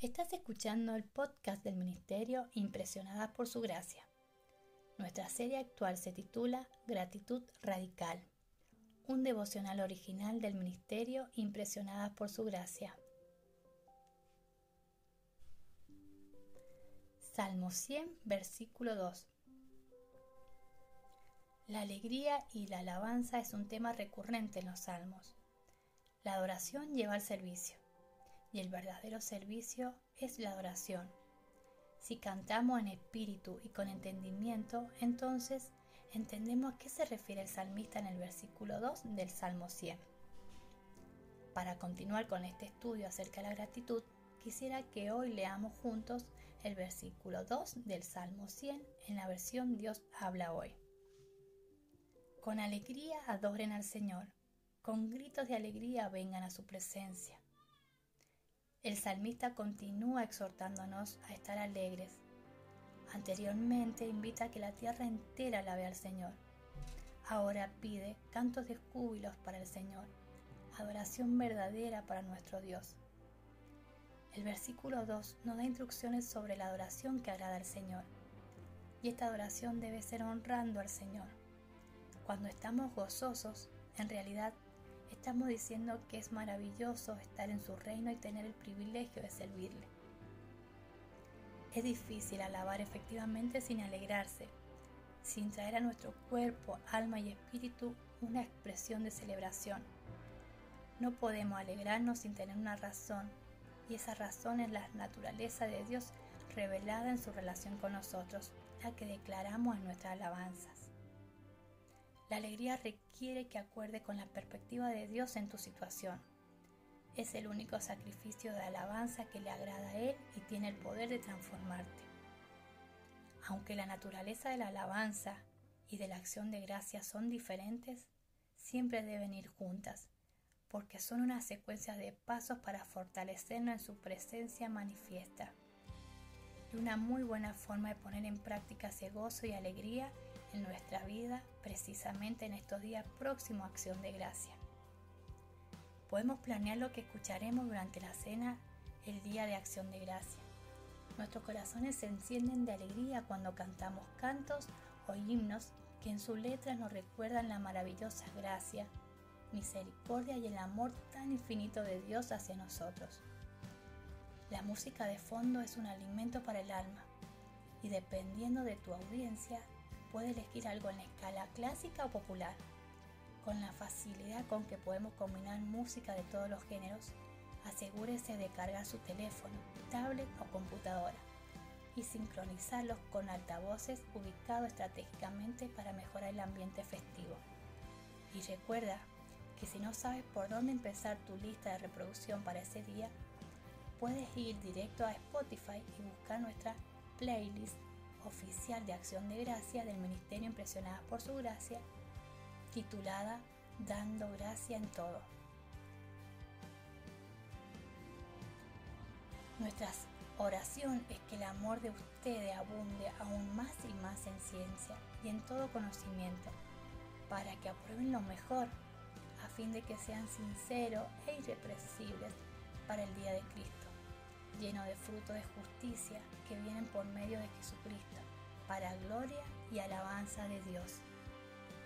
Estás escuchando el podcast del Ministerio Impresionadas por Su Gracia. Nuestra serie actual se titula Gratitud Radical, un devocional original del Ministerio Impresionadas por Su Gracia. Salmo 100, versículo 2. La alegría y la alabanza es un tema recurrente en los salmos. La adoración lleva al servicio y el verdadero servicio es la adoración. Si cantamos en espíritu y con entendimiento, entonces entendemos a qué se refiere el salmista en el versículo 2 del Salmo 100. Para continuar con este estudio acerca de la gratitud, quisiera que hoy leamos juntos el versículo 2 del Salmo 100 en la versión Dios habla hoy. Con alegría adoren al Señor, con gritos de alegría vengan a su presencia. El salmista continúa exhortándonos a estar alegres. Anteriormente invita a que la tierra entera alabe al Señor. Ahora pide cantos de júbilos para el Señor, adoración verdadera para nuestro Dios. El versículo 2 nos da instrucciones sobre la adoración que agrada al Señor. Y esta adoración debe ser honrando al Señor. Cuando estamos gozosos, en realidad estamos diciendo que es maravilloso estar en su reino y tener el privilegio de servirle. Es difícil alabar efectivamente sin alegrarse, sin traer a nuestro cuerpo, alma y espíritu una expresión de celebración. No podemos alegrarnos sin tener una razón, y esa razón es la naturaleza de Dios revelada en su relación con nosotros, la que declaramos en nuestras alabanzas. La alegría requiere que acuerde con la perspectiva de Dios en tu situación. Es el único sacrificio de alabanza que le agrada a Él y tiene el poder de transformarte. Aunque la naturaleza de la alabanza y de la acción de gracia son diferentes, siempre deben ir juntas, porque son una secuencia de pasos para fortalecernos en su presencia manifiesta. Y una muy buena forma de poner en práctica ese gozo y alegría en nuestra vida precisamente en estos días próximos a Acción de Gracia. Podemos planear lo que escucharemos durante la cena el día de Acción de Gracia. Nuestros corazones se encienden de alegría cuando cantamos cantos o himnos que en su letra nos recuerdan la maravillosa gracia, misericordia y el amor tan infinito de Dios hacia nosotros. La música de fondo es un alimento para el alma y dependiendo de tu audiencia puede elegir algo en la escala clásica o popular. Con la facilidad con que podemos combinar música de todos los géneros, asegúrese de cargar su teléfono, tablet o computadora y sincronizarlos con altavoces ubicados estratégicamente para mejorar el ambiente festivo. Y recuerda que si no sabes por dónde empezar tu lista de reproducción para ese día, puedes ir directo a Spotify y buscar nuestra playlist oficial de Acción de Gracia del Ministerio Impresionada por Su Gracia, titulada Dando Gracia en Todo. Nuestra oración es que el amor de ustedes abunde aún más y más en ciencia y en todo conocimiento, para que aprueben lo mejor, a fin de que sean sinceros e irrepresibles para el día de Cristo lleno de fruto de justicia que vienen por medio de Jesucristo, para gloria y alabanza de Dios.